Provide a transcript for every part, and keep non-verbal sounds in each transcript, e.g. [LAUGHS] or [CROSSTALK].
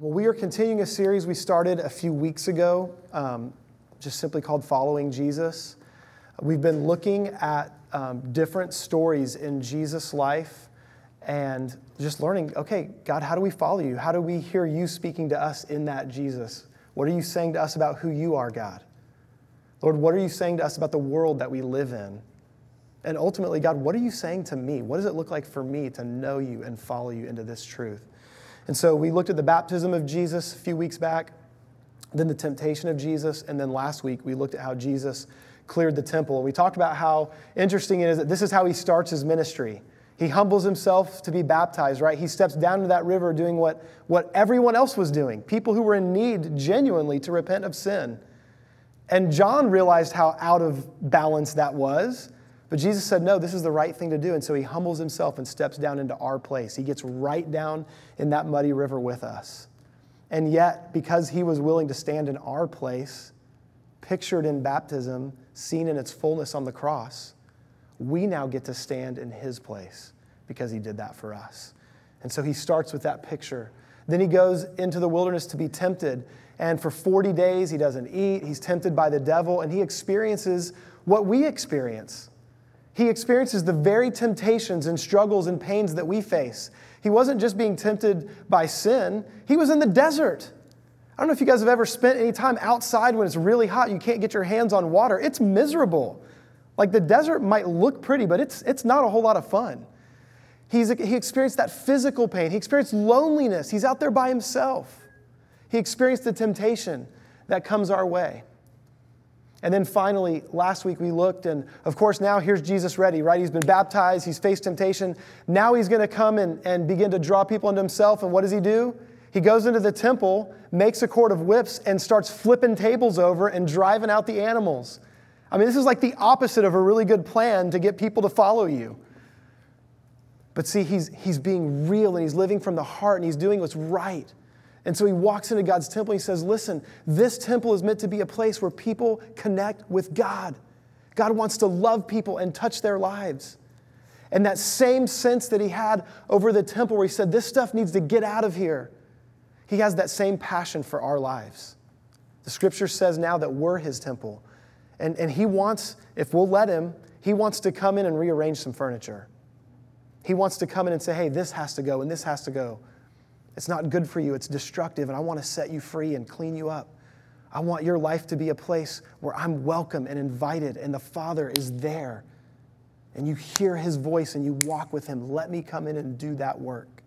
Well, we are continuing a series we started a few weeks ago, um, just simply called Following Jesus. We've been looking at um, different stories in Jesus' life and just learning okay, God, how do we follow you? How do we hear you speaking to us in that Jesus? What are you saying to us about who you are, God? Lord, what are you saying to us about the world that we live in? And ultimately, God, what are you saying to me? What does it look like for me to know you and follow you into this truth? And so we looked at the baptism of Jesus a few weeks back, then the temptation of Jesus, and then last week we looked at how Jesus cleared the temple. We talked about how interesting it is that this is how he starts his ministry. He humbles himself to be baptized, right? He steps down to that river doing what, what everyone else was doing, people who were in need genuinely to repent of sin. And John realized how out of balance that was. But Jesus said, no, this is the right thing to do. And so he humbles himself and steps down into our place. He gets right down in that muddy river with us. And yet, because he was willing to stand in our place, pictured in baptism, seen in its fullness on the cross, we now get to stand in his place because he did that for us. And so he starts with that picture. Then he goes into the wilderness to be tempted. And for 40 days, he doesn't eat. He's tempted by the devil, and he experiences what we experience he experiences the very temptations and struggles and pains that we face. He wasn't just being tempted by sin, he was in the desert. I don't know if you guys have ever spent any time outside when it's really hot, you can't get your hands on water. It's miserable. Like the desert might look pretty, but it's, it's not a whole lot of fun. He's, he experienced that physical pain. He experienced loneliness. He's out there by himself. He experienced the temptation that comes our way. And then finally, last week we looked, and of course, now here's Jesus ready, right? He's been baptized, he's faced temptation. Now he's going to come and, and begin to draw people into himself. And what does he do? He goes into the temple, makes a cord of whips, and starts flipping tables over and driving out the animals. I mean, this is like the opposite of a really good plan to get people to follow you. But see, he's, he's being real and he's living from the heart and he's doing what's right. And so he walks into God's temple and he says, Listen, this temple is meant to be a place where people connect with God. God wants to love people and touch their lives. And that same sense that he had over the temple, where he said, This stuff needs to get out of here, he has that same passion for our lives. The scripture says now that we're his temple. And, and he wants, if we'll let him, he wants to come in and rearrange some furniture. He wants to come in and say, Hey, this has to go and this has to go. It's not good for you, it's destructive, and I want to set you free and clean you up. I want your life to be a place where I'm welcome and invited, and the Father is there. And you hear his voice and you walk with him. Let me come in and do that work.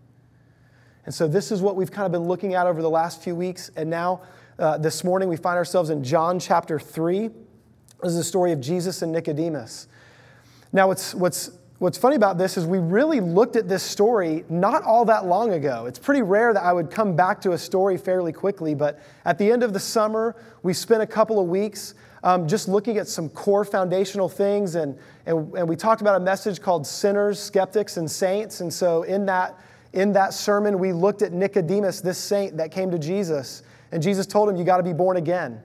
And so, this is what we've kind of been looking at over the last few weeks. And now, uh, this morning, we find ourselves in John chapter 3. This is the story of Jesus and Nicodemus. Now, what's, what's What's funny about this is we really looked at this story not all that long ago. It's pretty rare that I would come back to a story fairly quickly, but at the end of the summer, we spent a couple of weeks um, just looking at some core foundational things, and, and, and we talked about a message called Sinners, Skeptics, and Saints. And so in that, in that sermon, we looked at Nicodemus, this saint that came to Jesus, and Jesus told him, You got to be born again.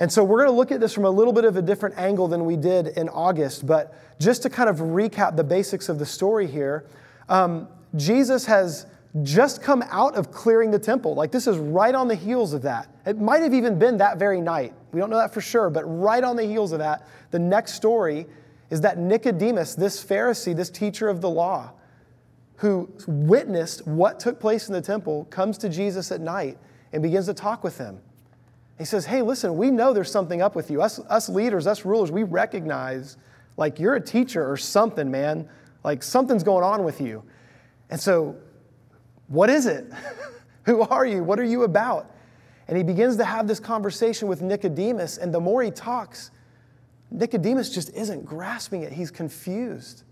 And so we're going to look at this from a little bit of a different angle than we did in August. But just to kind of recap the basics of the story here, um, Jesus has just come out of clearing the temple. Like this is right on the heels of that. It might have even been that very night. We don't know that for sure, but right on the heels of that, the next story is that Nicodemus, this Pharisee, this teacher of the law, who witnessed what took place in the temple, comes to Jesus at night and begins to talk with him. He says, Hey, listen, we know there's something up with you. Us, us leaders, us rulers, we recognize like you're a teacher or something, man. Like something's going on with you. And so, what is it? [LAUGHS] Who are you? What are you about? And he begins to have this conversation with Nicodemus. And the more he talks, Nicodemus just isn't grasping it. He's confused.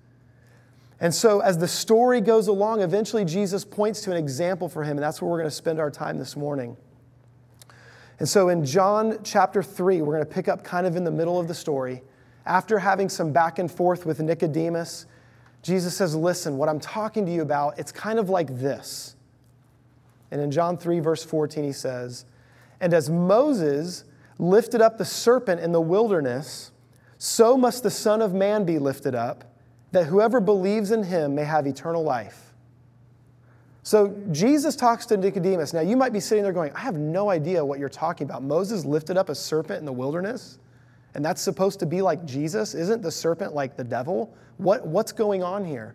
And so, as the story goes along, eventually Jesus points to an example for him. And that's where we're going to spend our time this morning. And so in John chapter 3, we're going to pick up kind of in the middle of the story. After having some back and forth with Nicodemus, Jesus says, Listen, what I'm talking to you about, it's kind of like this. And in John 3, verse 14, he says, And as Moses lifted up the serpent in the wilderness, so must the Son of Man be lifted up, that whoever believes in him may have eternal life. So Jesus talks to Nicodemus. Now, you might be sitting there going, I have no idea what you're talking about. Moses lifted up a serpent in the wilderness, and that's supposed to be like Jesus? Isn't the serpent like the devil? What, what's going on here?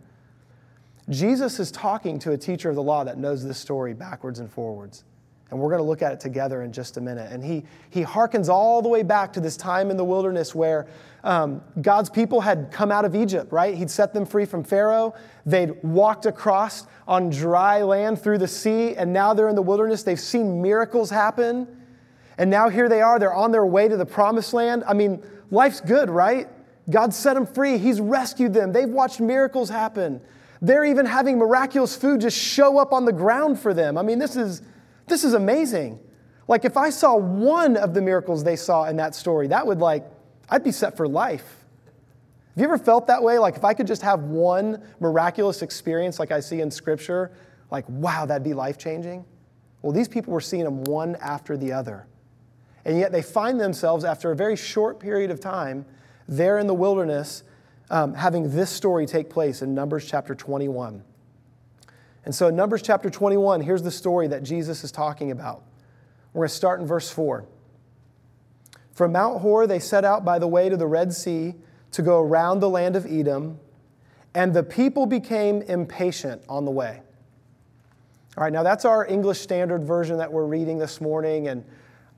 Jesus is talking to a teacher of the law that knows this story backwards and forwards. And we're going to look at it together in just a minute. And he, he harkens all the way back to this time in the wilderness where um, God's people had come out of Egypt, right? He'd set them free from Pharaoh. They'd walked across on dry land through the sea, and now they're in the wilderness. They've seen miracles happen. And now here they are. They're on their way to the promised land. I mean, life's good, right? God set them free. He's rescued them. They've watched miracles happen. They're even having miraculous food just show up on the ground for them. I mean, this is this is amazing. Like, if I saw one of the miracles they saw in that story, that would, like, I'd be set for life. Have you ever felt that way? Like, if I could just have one miraculous experience like I see in Scripture, like, wow, that'd be life changing? Well, these people were seeing them one after the other. And yet they find themselves, after a very short period of time, there in the wilderness, um, having this story take place in Numbers chapter 21. And so in Numbers chapter 21, here's the story that Jesus is talking about. We're going to start in verse 4. From Mount Hor, they set out by the way to the Red Sea to go around the land of Edom, and the people became impatient on the way. All right, now that's our English Standard Version that we're reading this morning, and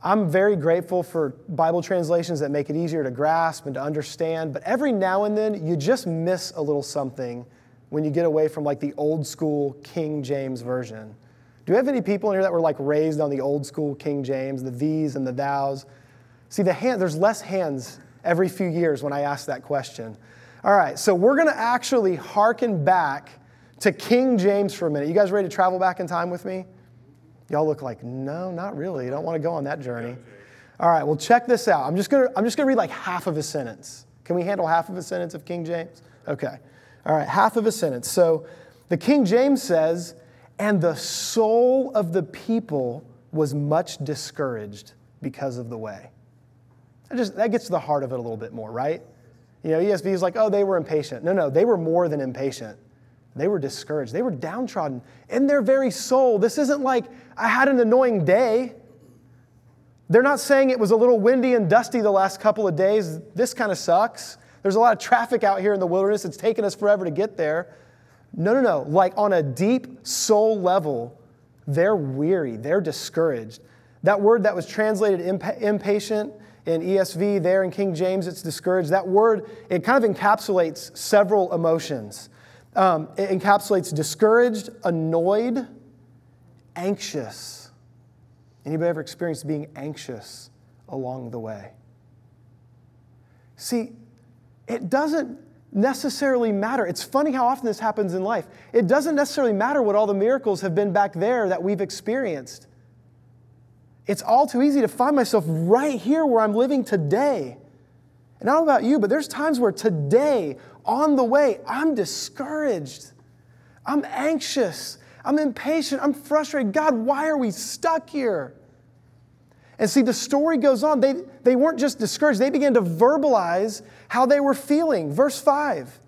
I'm very grateful for Bible translations that make it easier to grasp and to understand, but every now and then you just miss a little something when you get away from like the old school King James Version. Do you have any people in here that were like raised on the old school King James, the these and the thous? See, the hand, there's less hands every few years when I ask that question. All right, so we're going to actually hearken back to King James for a minute. You guys ready to travel back in time with me? Y'all look like, no, not really. You don't want to go on that journey. All right, well, check this out. I'm just going to, I'm just going to read like half of a sentence. Can we handle half of a sentence of King James? Okay. All right, half of a sentence. So the King James says, and the soul of the people was much discouraged because of the way. That, just, that gets to the heart of it a little bit more, right? You know, ESV is like, oh, they were impatient. No, no, they were more than impatient. They were discouraged. They were downtrodden in their very soul. This isn't like, I had an annoying day. They're not saying it was a little windy and dusty the last couple of days. This kind of sucks. There's a lot of traffic out here in the wilderness. It's taken us forever to get there. No, no, no. Like on a deep soul level, they're weary, they're discouraged. That word that was translated imp- impatient in ESV, there in King James, it's discouraged. That word, it kind of encapsulates several emotions. Um, it encapsulates discouraged, annoyed, anxious. Anybody ever experienced being anxious along the way? See, it doesn't necessarily matter. It's funny how often this happens in life. It doesn't necessarily matter what all the miracles have been back there that we've experienced. It's all too easy to find myself right here where I'm living today. And I don't know about you, but there's times where today, on the way, I'm discouraged. I'm anxious. I'm impatient. I'm frustrated. God, why are we stuck here? And see, the story goes on. They, they weren't just discouraged, they began to verbalize how they were feeling. Verse 5.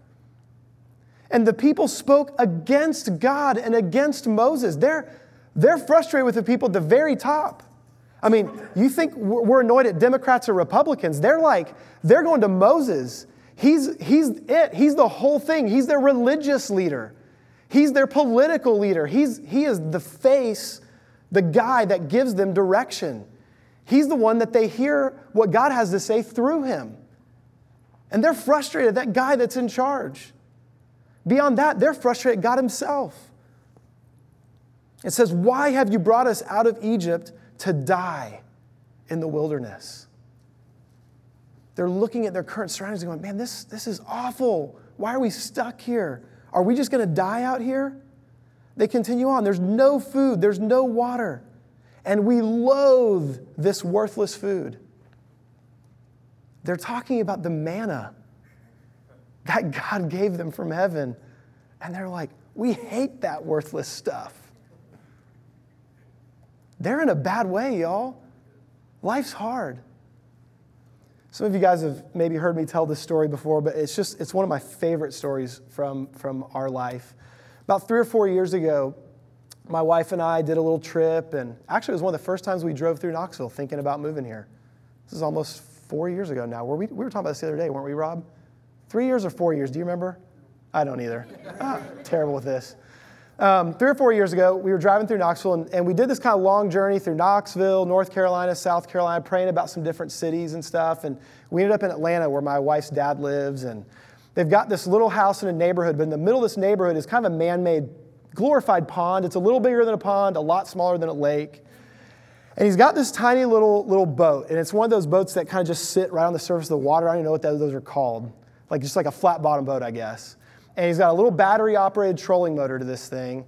And the people spoke against God and against Moses. They're, they're frustrated with the people at the very top. I mean, you think we're annoyed at Democrats or Republicans? They're like, they're going to Moses. He's, he's it. He's the whole thing. He's their religious leader. He's their political leader. He's, he is the face, the guy that gives them direction. He's the one that they hear what God has to say through him. And they're frustrated, that guy that's in charge. Beyond that, they're frustrated, God Himself. It says, Why have you brought us out of Egypt to die in the wilderness? They're looking at their current surroundings and going, Man, this, this is awful. Why are we stuck here? Are we just going to die out here? They continue on. There's no food, there's no water and we loathe this worthless food. They're talking about the manna that God gave them from heaven. And they're like, we hate that worthless stuff. They're in a bad way, y'all. Life's hard. Some of you guys have maybe heard me tell this story before, but it's just, it's one of my favorite stories from, from our life. About three or four years ago, my wife and I did a little trip, and actually, it was one of the first times we drove through Knoxville thinking about moving here. This is almost four years ago now. Were we, we were talking about this the other day, weren't we, Rob? Three years or four years? Do you remember? I don't either. Ah, terrible with this. Um, three or four years ago, we were driving through Knoxville, and, and, we did this kind of long journey through Knoxville, North Carolina, South Carolina, praying about some different cities and stuff. And we ended up in Atlanta, where my wife's dad lives. And they've got this little house in a neighborhood, but in the middle of this neighborhood is kind of a man made, glorified pond. It's a little bigger than a pond, a lot smaller than a lake. And he's got this tiny little, little boat, and it's one of those boats that kind of just sit right on the surface of the water. I don't even know what those are called. Like just like a flat bottom boat, I guess and he's got a little battery operated trolling motor to this thing.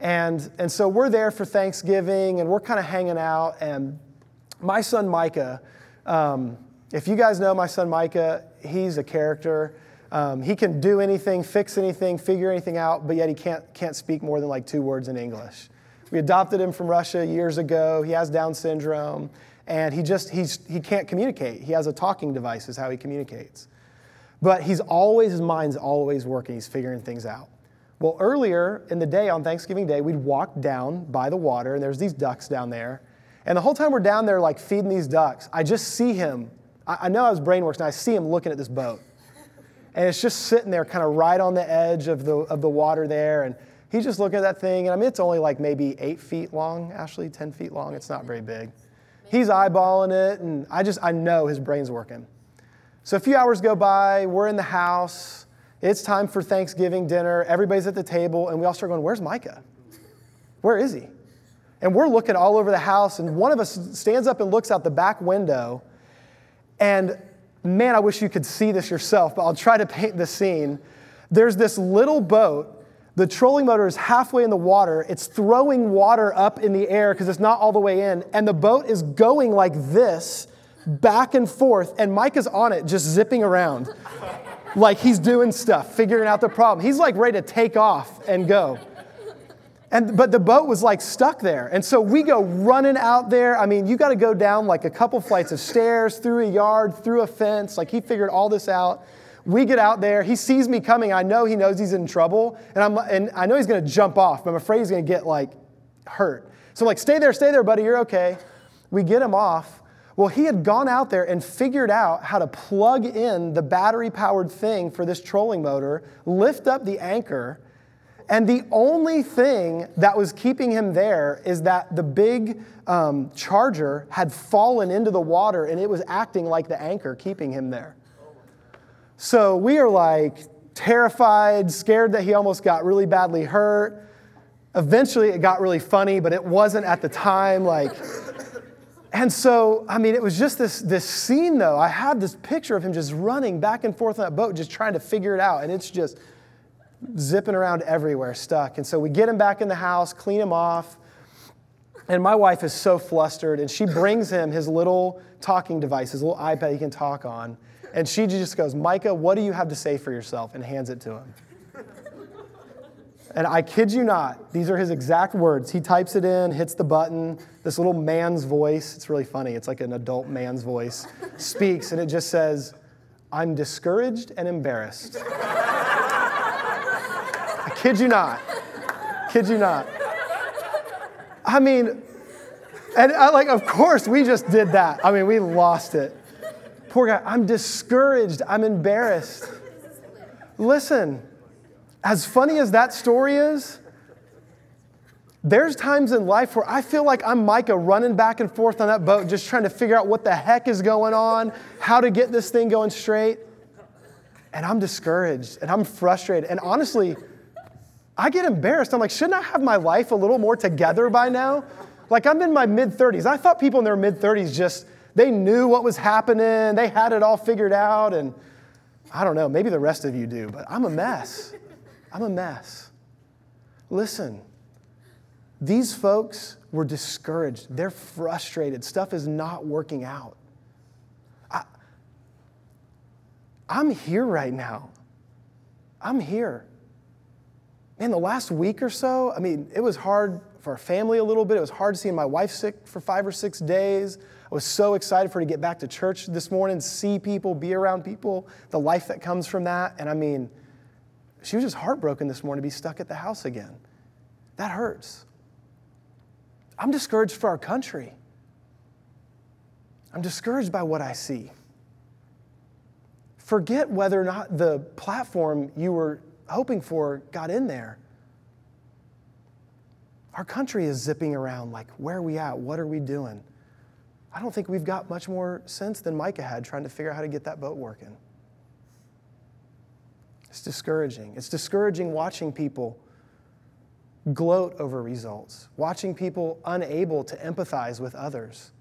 And, and so we're there for Thanksgiving and we're kind of hanging out. And my son Micah, um, if you guys know my son Micah, he's a character. Um, he can do anything, fix anything, figure anything out, but yet he can't, can't speak more than like two words in English. We adopted him from Russia years ago. He has Down syndrome, and he just he's, he can't communicate. He has a talking device, is how he communicates. But he's always, his mind's always working. He's figuring things out. Well, earlier in the day on Thanksgiving Day, we'd walk down by the water, and there's these ducks down there. And the whole time we're down there, like feeding these ducks, I just see him. I, I know his brain works, and I see him looking at this boat. And it's just sitting there, kind of right on the edge of the, of the water there. And he's just looking at that thing. And I mean, it's only like maybe eight feet long, Ashley, 10 feet long. It's not very big. He's eyeballing it, and I just, I know his brain's working. So a few hours go by, we're in the house, it's time for Thanksgiving dinner, everybody's at the table, and we all start going, Where's Micah? Where is he? And we're looking all over the house, and one of us stands up and looks out the back window. And man, I wish you could see this yourself, but I'll try to paint the scene. There's this little boat. The trolling motor is halfway in the water. It's throwing water up in the air because it's not all the way in. And the boat is going like this back and forth, and Micah's on it, just zipping around. like he's doing stuff, figuring out the problem. He's like ready to take off and go. And, but the boat was like stuck there. And so we go running out there. I mean, you got to go down like a couple flights of stairs, through a yard, through a fence. Like he figured all this out. We get out there. He sees me coming. I know he knows he's in trouble. And, I'm, and I know he's going to jump off, but I'm afraid he's going to get like hurt. So I'm like, stay there, stay there, buddy. You're okay. We get him off. Well, he had gone out there and figured out how to plug in the battery powered thing for this trolling motor, lift up the anchor, and the only thing that was keeping him there is that the big um, charger had fallen into the water and it was acting like the anchor, keeping him there. So we are like terrified, scared that he almost got really badly hurt. Eventually, it got really funny, but it wasn't at the time. Like, and so, I mean, it was just this, this scene, though. I had this picture of him just running back and forth on that boat, just trying to figure it out. And it's just zipping around everywhere, stuck. And so we get him back in the house, clean him off. And my wife is so flustered, and she brings him his little talking device, his little iPad he can talk on. And she just goes, Micah, what do you have to say for yourself? And hands it to him. And I kid you not, these are his exact words. He types it in, hits the button. This little man's voice, it's really funny, it's like an adult man's voice, speaks, and it just says, I'm discouraged and embarrassed. I kid you not. Kid you not. I mean, and I, like, of course, we just did that. I mean, we lost it. Poor guy, I'm discouraged, I'm embarrassed. Listen, as funny as that story is, there's times in life where I feel like I'm Micah running back and forth on that boat, just trying to figure out what the heck is going on, how to get this thing going straight. And I'm discouraged and I'm frustrated. And honestly, I get embarrassed. I'm like, shouldn't I have my life a little more together by now? Like, I'm in my mid 30s. I thought people in their mid 30s just, they knew what was happening, they had it all figured out. And I don't know, maybe the rest of you do, but I'm a mess. I'm a mess. Listen, these folks were discouraged. They're frustrated. Stuff is not working out. I, I'm here right now. I'm here. Man, the last week or so, I mean, it was hard for our family a little bit. It was hard seeing my wife sick for five or six days. I was so excited for her to get back to church this morning, see people, be around people, the life that comes from that. And I mean, she was just heartbroken this morning to be stuck at the house again. That hurts. I'm discouraged for our country. I'm discouraged by what I see. Forget whether or not the platform you were hoping for got in there. Our country is zipping around like, where are we at? What are we doing? I don't think we've got much more sense than Micah had trying to figure out how to get that boat working. It's discouraging. It's discouraging watching people gloat over results, watching people unable to empathize with others,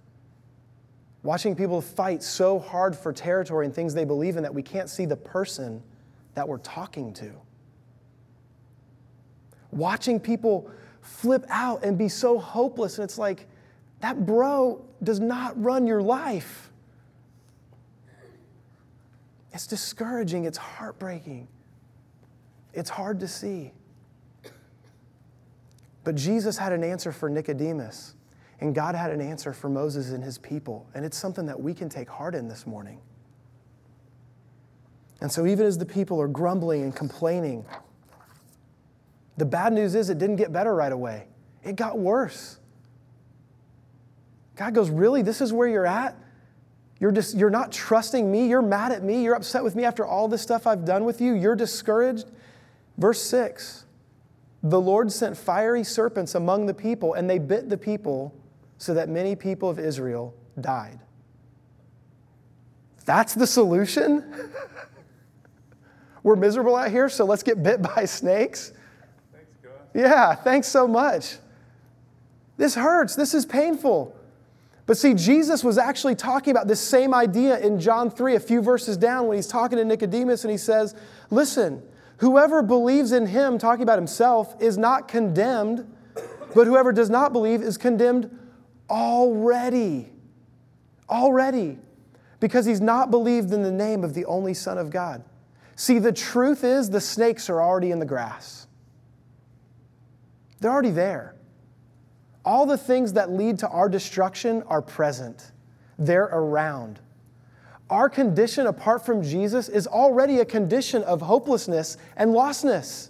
watching people fight so hard for territory and things they believe in that we can't see the person that we're talking to. Watching people flip out and be so hopeless, and it's like, that bro does not run your life. It's discouraging, it's heartbreaking, it's hard to see. But Jesus had an answer for Nicodemus, and God had an answer for Moses and his people. And it's something that we can take heart in this morning. And so, even as the people are grumbling and complaining, the bad news is it didn't get better right away, it got worse. God goes, Really? This is where you're at? You're, just, you're not trusting me. You're mad at me. You're upset with me after all this stuff I've done with you. You're discouraged. Verse 6 The Lord sent fiery serpents among the people, and they bit the people so that many people of Israel died. That's the solution? [LAUGHS] We're miserable out here, so let's get bit [LAUGHS] by snakes? Thanks, God. Yeah, thanks so much. This hurts. This is painful. But see, Jesus was actually talking about this same idea in John 3, a few verses down, when he's talking to Nicodemus and he says, Listen, whoever believes in him, talking about himself, is not condemned, but whoever does not believe is condemned already. Already. Because he's not believed in the name of the only Son of God. See, the truth is the snakes are already in the grass, they're already there. All the things that lead to our destruction are present, they're around. Our condition apart from Jesus is already a condition of hopelessness and lostness.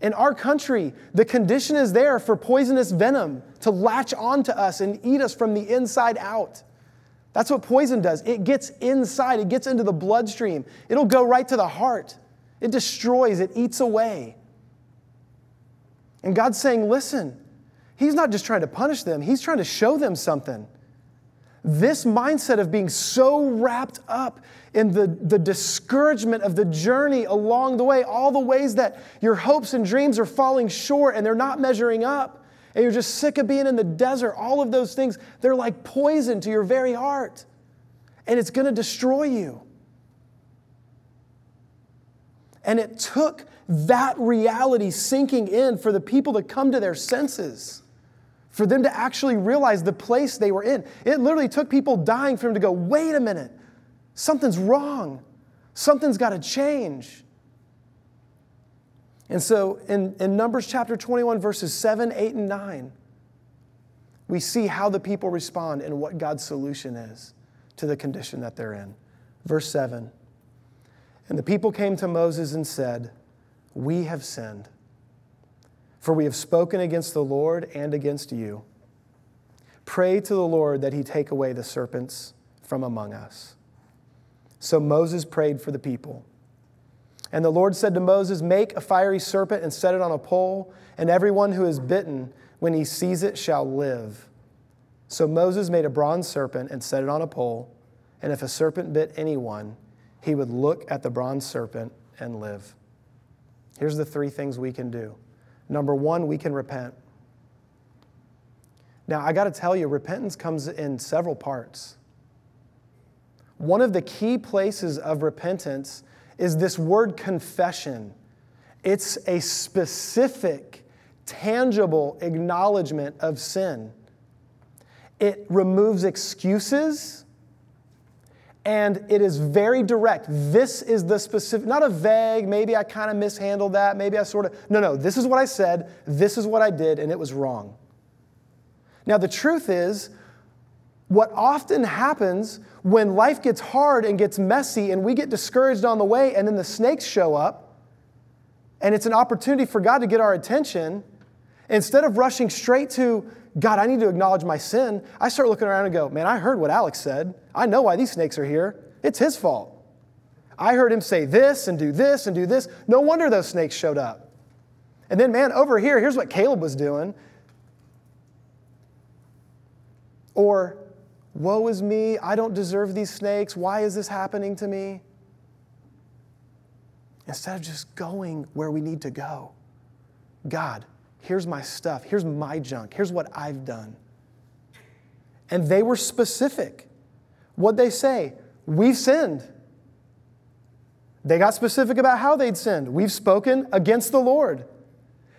In our country, the condition is there for poisonous venom to latch onto us and eat us from the inside out. That's what poison does. It gets inside, it gets into the bloodstream, it'll go right to the heart. It destroys, it eats away. And God's saying, listen, He's not just trying to punish them, He's trying to show them something. This mindset of being so wrapped up in the, the discouragement of the journey along the way, all the ways that your hopes and dreams are falling short and they're not measuring up, and you're just sick of being in the desert, all of those things, they're like poison to your very heart. And it's going to destroy you. And it took that reality sinking in for the people to come to their senses, for them to actually realize the place they were in. It literally took people dying for them to go, wait a minute, something's wrong, something's got to change. And so in, in Numbers chapter 21, verses 7, 8, and 9, we see how the people respond and what God's solution is to the condition that they're in. Verse 7 And the people came to Moses and said, we have sinned, for we have spoken against the Lord and against you. Pray to the Lord that he take away the serpents from among us. So Moses prayed for the people. And the Lord said to Moses, Make a fiery serpent and set it on a pole, and everyone who is bitten, when he sees it, shall live. So Moses made a bronze serpent and set it on a pole, and if a serpent bit anyone, he would look at the bronze serpent and live. Here's the three things we can do. Number one, we can repent. Now, I got to tell you, repentance comes in several parts. One of the key places of repentance is this word confession. It's a specific, tangible acknowledgement of sin. It removes excuses and it is very direct. This is the specific, not a vague, maybe I kind of mishandled that, maybe I sort of, no, no, this is what I said, this is what I did, and it was wrong. Now, the truth is, what often happens when life gets hard and gets messy and we get discouraged on the way, and then the snakes show up, and it's an opportunity for God to get our attention, Instead of rushing straight to, God, I need to acknowledge my sin, I start looking around and go, man, I heard what Alex said. I know why these snakes are here. It's his fault. I heard him say this and do this and do this. No wonder those snakes showed up. And then, man, over here, here's what Caleb was doing. Or, woe is me, I don't deserve these snakes. Why is this happening to me? Instead of just going where we need to go. God, here's my stuff. Here's my junk. Here's what I've done. And they were specific. What'd they say? We've sinned. They got specific about how they'd sinned. We've spoken against the Lord.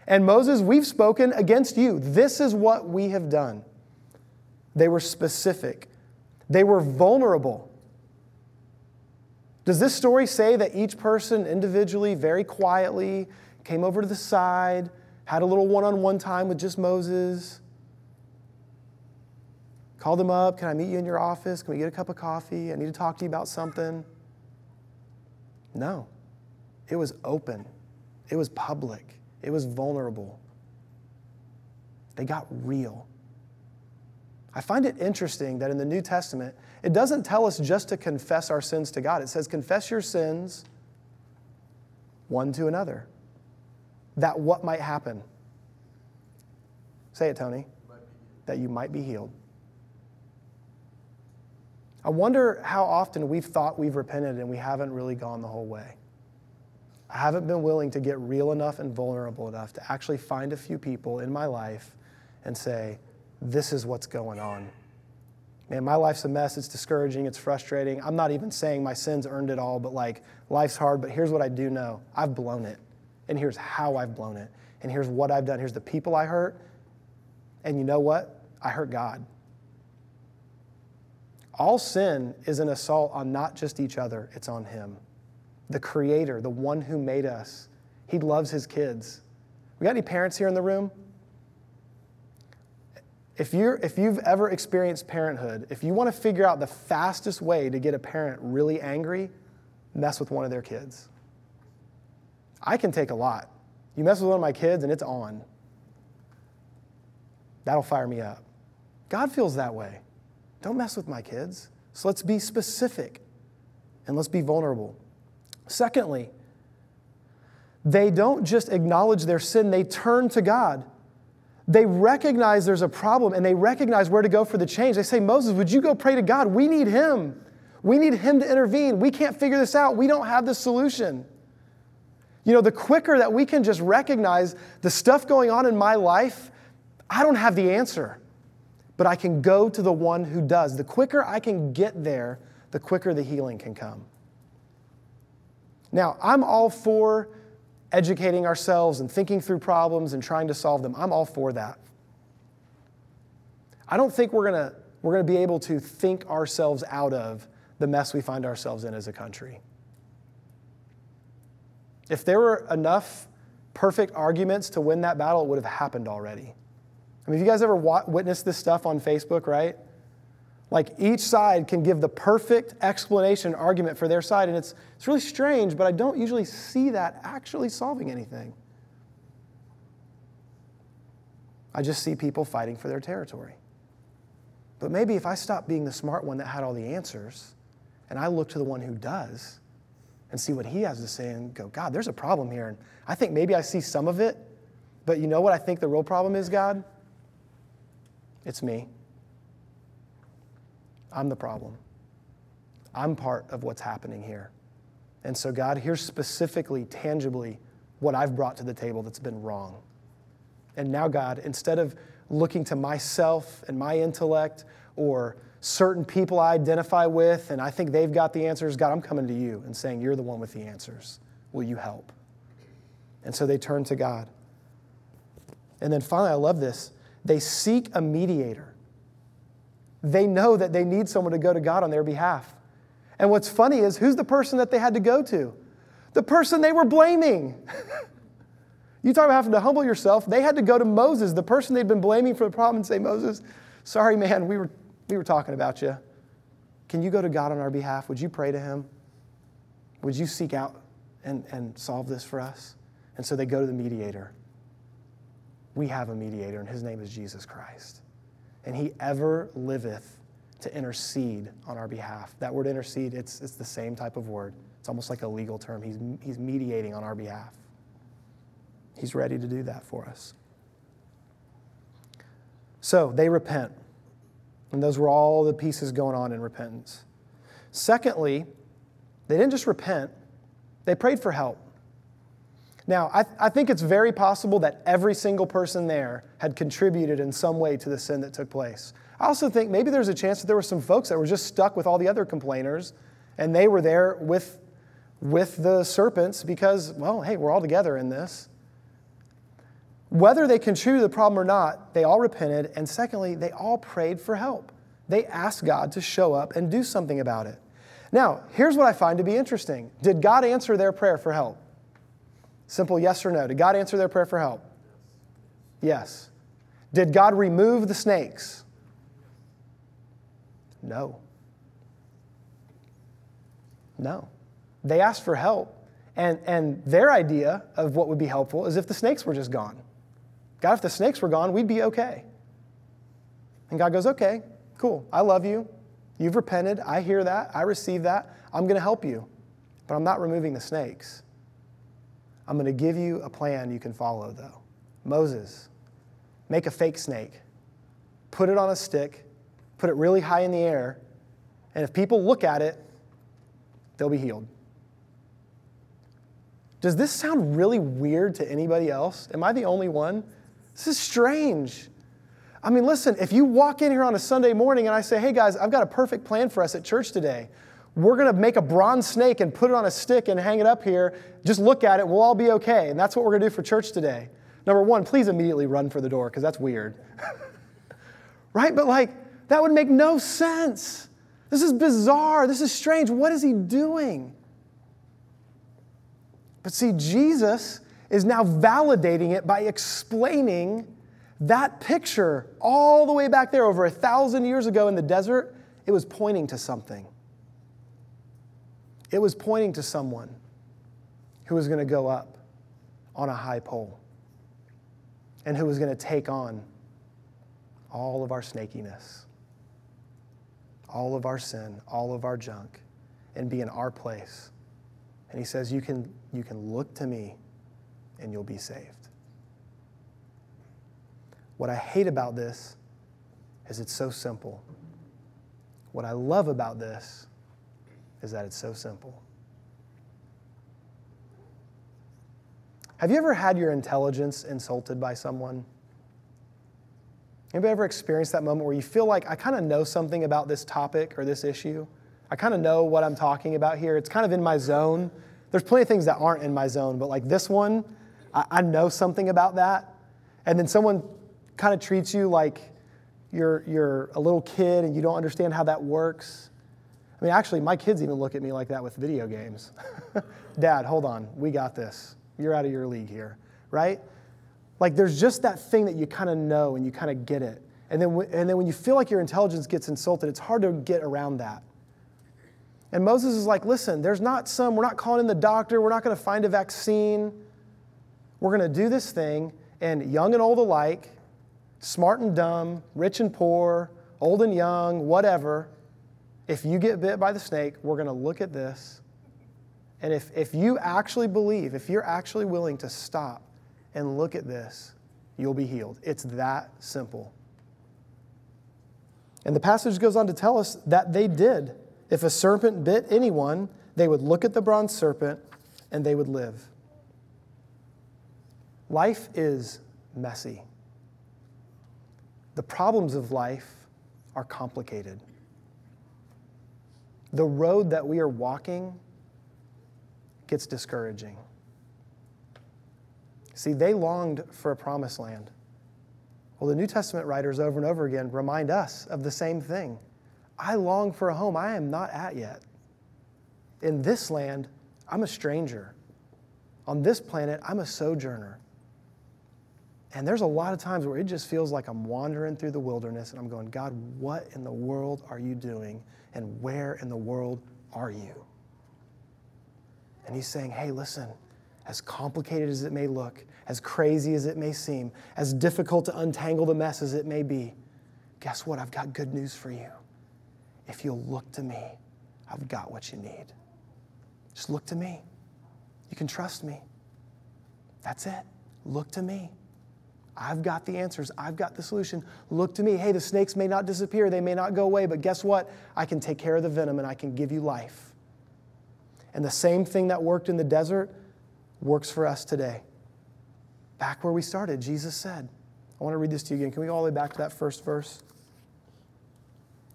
And Moses, we've spoken against you. This is what we have done. They were specific, they were vulnerable. Does this story say that each person individually, very quietly, came over to the side, had a little one on one time with just Moses? Called him up, can I meet you in your office? Can we get a cup of coffee? I need to talk to you about something. No, it was open, it was public, it was vulnerable. They got real. I find it interesting that in the New Testament, it doesn't tell us just to confess our sins to God. It says, confess your sins one to another. That what might happen? Say it, Tony. That you might be healed. I wonder how often we've thought we've repented and we haven't really gone the whole way. I haven't been willing to get real enough and vulnerable enough to actually find a few people in my life and say, This is what's going on. Man, my life's a mess. It's discouraging. It's frustrating. I'm not even saying my sins earned it all, but like, life's hard. But here's what I do know I've blown it. And here's how I've blown it. And here's what I've done. Here's the people I hurt. And you know what? I hurt God. All sin is an assault on not just each other, it's on Him. The Creator, the one who made us. He loves His kids. We got any parents here in the room? If, you're, if you've ever experienced parenthood, if you want to figure out the fastest way to get a parent really angry, mess with one of their kids. I can take a lot. You mess with one of my kids and it's on. That'll fire me up. God feels that way. Don't mess with my kids. So let's be specific and let's be vulnerable. Secondly, they don't just acknowledge their sin, they turn to God. They recognize there's a problem and they recognize where to go for the change. They say, Moses, would you go pray to God? We need him. We need him to intervene. We can't figure this out. We don't have the solution. You know, the quicker that we can just recognize the stuff going on in my life, I don't have the answer but I can go to the one who does. The quicker I can get there, the quicker the healing can come. Now, I'm all for educating ourselves and thinking through problems and trying to solve them. I'm all for that. I don't think we're going to we're going to be able to think ourselves out of the mess we find ourselves in as a country. If there were enough perfect arguments to win that battle, it would have happened already. I mean, have you guys ever witnessed this stuff on Facebook, right? Like each side can give the perfect explanation, argument for their side, and it's, it's really strange, but I don't usually see that actually solving anything. I just see people fighting for their territory. But maybe if I stop being the smart one that had all the answers and I look to the one who does and see what he has to say and go, God, there's a problem here. And I think maybe I see some of it, but you know what I think the real problem is, God? It's me. I'm the problem. I'm part of what's happening here. And so, God, here's specifically, tangibly, what I've brought to the table that's been wrong. And now, God, instead of looking to myself and my intellect or certain people I identify with and I think they've got the answers, God, I'm coming to you and saying, You're the one with the answers. Will you help? And so they turn to God. And then finally, I love this. They seek a mediator. They know that they need someone to go to God on their behalf. And what's funny is who's the person that they had to go to? The person they were blaming. [LAUGHS] you talk about having to humble yourself. They had to go to Moses, the person they'd been blaming for the problem, and say, Moses, sorry, man, we were, we were talking about you. Can you go to God on our behalf? Would you pray to him? Would you seek out and, and solve this for us? And so they go to the mediator. we have a mediator, and his name is Jesus Christ. And he ever liveth to intercede on our behalf. That word intercede, it's, it's the same type of word. It's almost like a legal term. He's, he's mediating on our behalf. He's ready to do that for us. So they repent. And those were all the pieces going on in repentance. Secondly, they didn't just repent, they prayed for help. Now, I, I think it's very possible that every single person there had contributed in some way to the sin that took place. I also think maybe there's a chance that there were some folks that were just stuck with all the other complainers and they were there with, with the serpents because, well, hey, we're all together in this. Whether they contributed to the problem or not, they all repented. And secondly, they all prayed for help. They asked God to show up and do something about it. Now, here's what I find to be interesting Did God answer their prayer for help? Simple yes or no. Did God answer their prayer for help? Yes. Did God remove the snakes? No. No. They asked for help. And, and their idea of what would be helpful is if the snakes were just gone. God, if the snakes were gone, we'd be okay. And God goes, okay, cool. I love you. You've repented. I hear that. I receive that. I'm going to help you. But I'm not removing the snakes. I'm going to give you a plan you can follow, though. Moses, make a fake snake, put it on a stick, put it really high in the air, and if people look at it, they'll be healed. Does this sound really weird to anybody else? Am I the only one? This is strange. I mean, listen, if you walk in here on a Sunday morning and I say, hey guys, I've got a perfect plan for us at church today. We're going to make a bronze snake and put it on a stick and hang it up here. Just look at it. We'll all be okay. And that's what we're going to do for church today. Number one, please immediately run for the door because that's weird. [LAUGHS] right? But like, that would make no sense. This is bizarre. This is strange. What is he doing? But see, Jesus is now validating it by explaining that picture all the way back there over a thousand years ago in the desert. It was pointing to something. It was pointing to someone who was going to go up on a high pole and who was going to take on all of our snakiness, all of our sin, all of our junk, and be in our place. And he says, You can, you can look to me and you'll be saved. What I hate about this is it's so simple. What I love about this is that it's so simple. Have you ever had your intelligence insulted by someone? Anybody ever experienced that moment where you feel like I kind of know something about this topic or this issue? I kind of know what I'm talking about here. It's kind of in my zone. There's plenty of things that aren't in my zone, but like this one, I, I know something about that. And then someone kind of treats you like you're, you're a little kid and you don't understand how that works. I mean, actually, my kids even look at me like that with video games. [LAUGHS] Dad, hold on, we got this. You're out of your league here, right? Like, there's just that thing that you kind of know and you kind of get it. And then, and then when you feel like your intelligence gets insulted, it's hard to get around that. And Moses is like, listen, there's not some, we're not calling in the doctor, we're not going to find a vaccine. We're going to do this thing, and young and old alike, smart and dumb, rich and poor, old and young, whatever, if you get bit by the snake, we're going to look at this. And if, if you actually believe, if you're actually willing to stop and look at this, you'll be healed. It's that simple. And the passage goes on to tell us that they did. If a serpent bit anyone, they would look at the bronze serpent and they would live. Life is messy. The problems of life are complicated the road that we are walking gets discouraging. See, they longed for a promised land. Well, the New Testament writers over and over again remind us of the same thing. I long for a home I am not at yet. In this land, I'm a stranger. On this planet, I'm a sojourner. And there's a lot of times where it just feels like I'm wandering through the wilderness and I'm going, God, what in the world are you doing? And where in the world are you? And he's saying, hey, listen, as complicated as it may look, as crazy as it may seem, as difficult to untangle the mess as it may be, guess what? I've got good news for you. If you'll look to me, I've got what you need. Just look to me. You can trust me. That's it. Look to me. I've got the answers. I've got the solution. Look to me. Hey, the snakes may not disappear, they may not go away, but guess what? I can take care of the venom and I can give you life. And the same thing that worked in the desert works for us today. Back where we started, Jesus said, I want to read this to you again. Can we go all the way back to that first verse?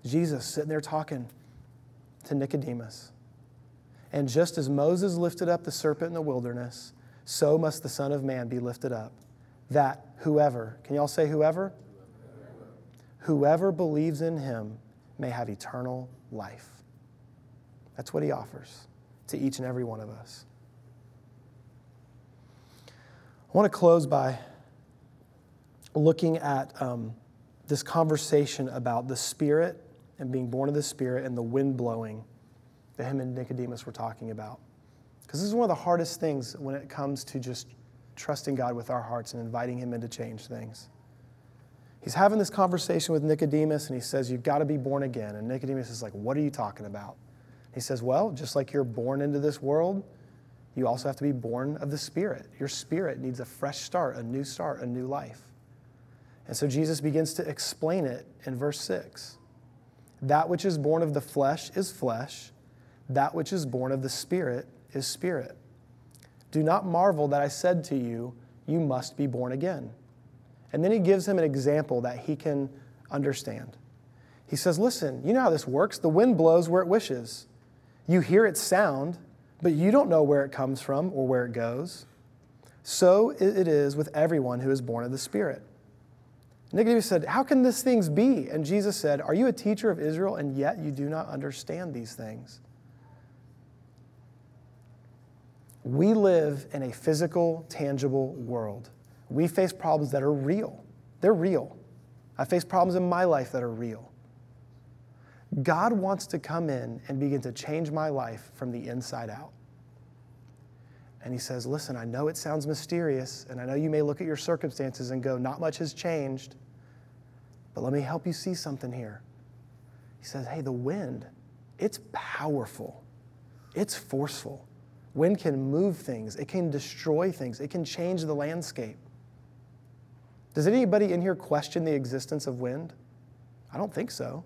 Jesus sitting there talking to Nicodemus. And just as Moses lifted up the serpent in the wilderness, so must the Son of Man be lifted up, that whoever, can y'all say whoever? Whoever believes in him may have eternal life. That's what he offers to each and every one of us. I want to close by looking at um, this conversation about the Spirit and being born of the Spirit and the wind blowing that him and Nicodemus were talking about. Because this is one of the hardest things when it comes to just trusting God with our hearts and inviting Him in to change things. He's having this conversation with Nicodemus and he says, You've got to be born again. And Nicodemus is like, What are you talking about? He says, Well, just like you're born into this world, you also have to be born of the Spirit. Your spirit needs a fresh start, a new start, a new life. And so Jesus begins to explain it in verse 6. That which is born of the flesh is flesh, that which is born of the Spirit is spirit. Do not marvel that I said to you, You must be born again. And then he gives him an example that he can understand. He says, Listen, you know how this works. The wind blows where it wishes. You hear its sound, but you don't know where it comes from or where it goes. So it is with everyone who is born of the Spirit. Nicodemus said, How can these things be? And Jesus said, Are you a teacher of Israel and yet you do not understand these things? We live in a physical, tangible world. We face problems that are real. They're real. I face problems in my life that are real. God wants to come in and begin to change my life from the inside out. And he says, Listen, I know it sounds mysterious, and I know you may look at your circumstances and go, Not much has changed, but let me help you see something here. He says, Hey, the wind, it's powerful, it's forceful. Wind can move things, it can destroy things, it can change the landscape. Does anybody in here question the existence of wind? I don't think so.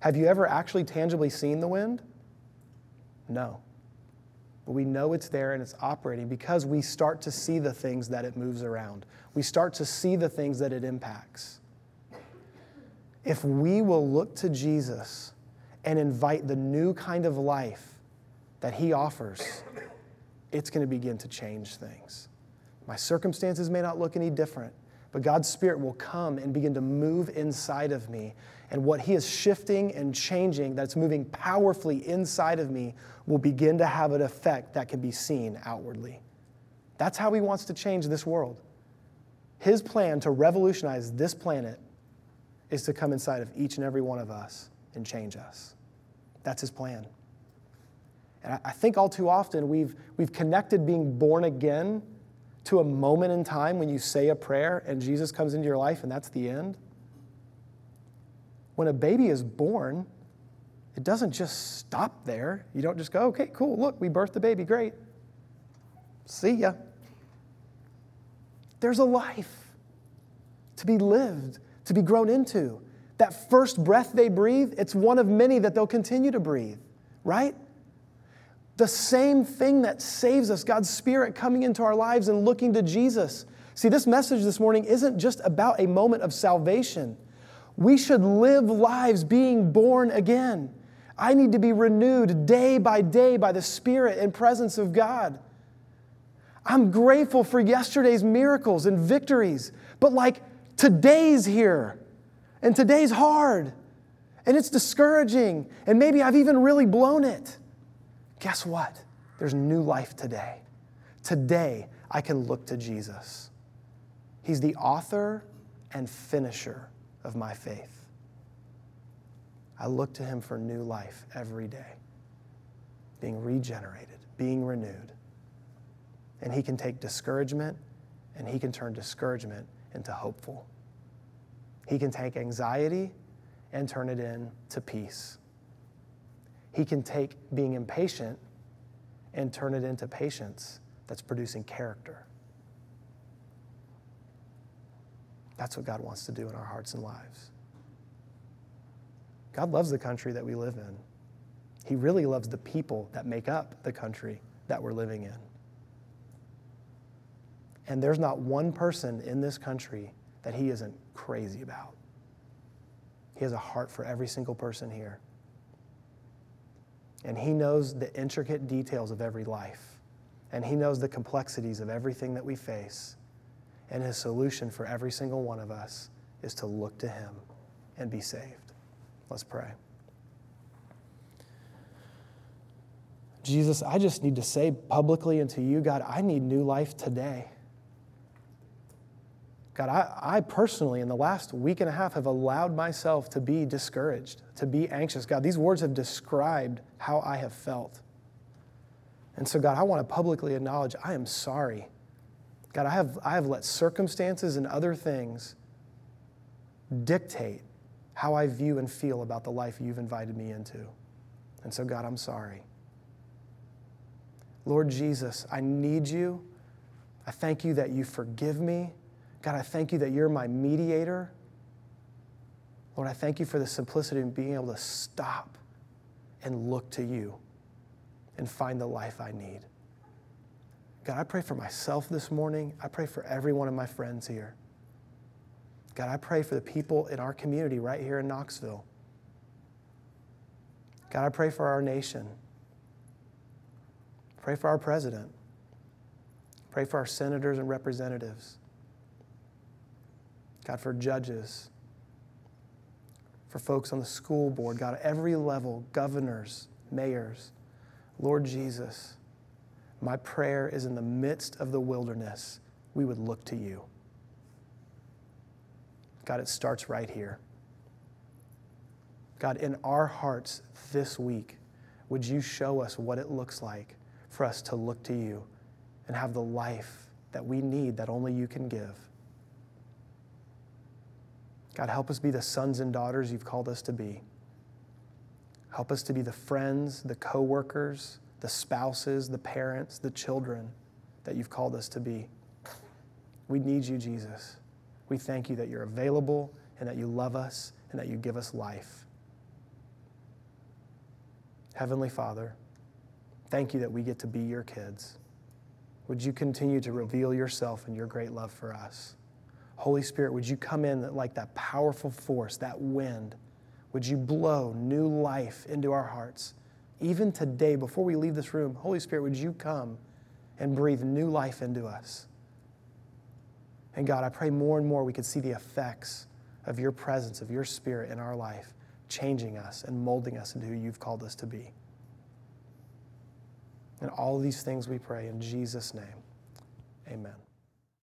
Have you ever actually tangibly seen the wind? No. But we know it's there and it's operating because we start to see the things that it moves around. We start to see the things that it impacts. If we will look to Jesus and invite the new kind of life that He offers, it's going to begin to change things. My circumstances may not look any different, but God's Spirit will come and begin to move inside of me. And what He is shifting and changing, that's moving powerfully inside of me, will begin to have an effect that can be seen outwardly. That's how He wants to change this world. His plan to revolutionize this planet is to come inside of each and every one of us and change us. That's His plan. And I think all too often we've, we've connected being born again to a moment in time when you say a prayer and Jesus comes into your life and that's the end. When a baby is born, it doesn't just stop there. You don't just go, okay, cool, look, we birthed the baby, great. See ya. There's a life to be lived, to be grown into. That first breath they breathe, it's one of many that they'll continue to breathe, right? The same thing that saves us, God's Spirit coming into our lives and looking to Jesus. See, this message this morning isn't just about a moment of salvation. We should live lives being born again. I need to be renewed day by day by the Spirit and presence of God. I'm grateful for yesterday's miracles and victories, but like today's here, and today's hard, and it's discouraging, and maybe I've even really blown it guess what? There's new life today. Today, I can look to Jesus. He's the author and finisher of my faith. I look to him for new life every day, being regenerated, being renewed. And He can take discouragement and He can turn discouragement into hopeful. He can take anxiety and turn it into peace. He can take being impatient and turn it into patience that's producing character. That's what God wants to do in our hearts and lives. God loves the country that we live in. He really loves the people that make up the country that we're living in. And there's not one person in this country that he isn't crazy about. He has a heart for every single person here. And he knows the intricate details of every life. And he knows the complexities of everything that we face. And his solution for every single one of us is to look to him and be saved. Let's pray. Jesus, I just need to say publicly and to you, God, I need new life today. God, I, I personally, in the last week and a half, have allowed myself to be discouraged, to be anxious. God, these words have described how I have felt. And so, God, I want to publicly acknowledge I am sorry. God, I have, I have let circumstances and other things dictate how I view and feel about the life you've invited me into. And so, God, I'm sorry. Lord Jesus, I need you. I thank you that you forgive me. God, I thank you that you're my mediator. Lord, I thank you for the simplicity of being able to stop and look to you and find the life I need. God, I pray for myself this morning. I pray for every one of my friends here. God, I pray for the people in our community right here in Knoxville. God, I pray for our nation. Pray for our president. Pray for our senators and representatives. God, for judges, for folks on the school board, God, every level, governors, mayors. Lord Jesus, my prayer is in the midst of the wilderness, we would look to you. God, it starts right here. God, in our hearts this week, would you show us what it looks like for us to look to you and have the life that we need that only you can give? God, help us be the sons and daughters you've called us to be. Help us to be the friends, the coworkers, the spouses, the parents, the children that you've called us to be. We need you, Jesus. We thank you that you're available and that you love us and that you give us life. Heavenly Father, thank you that we get to be your kids. Would you continue to reveal yourself and your great love for us? Holy Spirit, would you come in like that powerful force, that wind? Would you blow new life into our hearts? Even today, before we leave this room, Holy Spirit, would you come and breathe new life into us? And God, I pray more and more we could see the effects of your presence, of your spirit in our life, changing us and molding us into who you've called us to be. And all these things we pray in Jesus' name. Amen.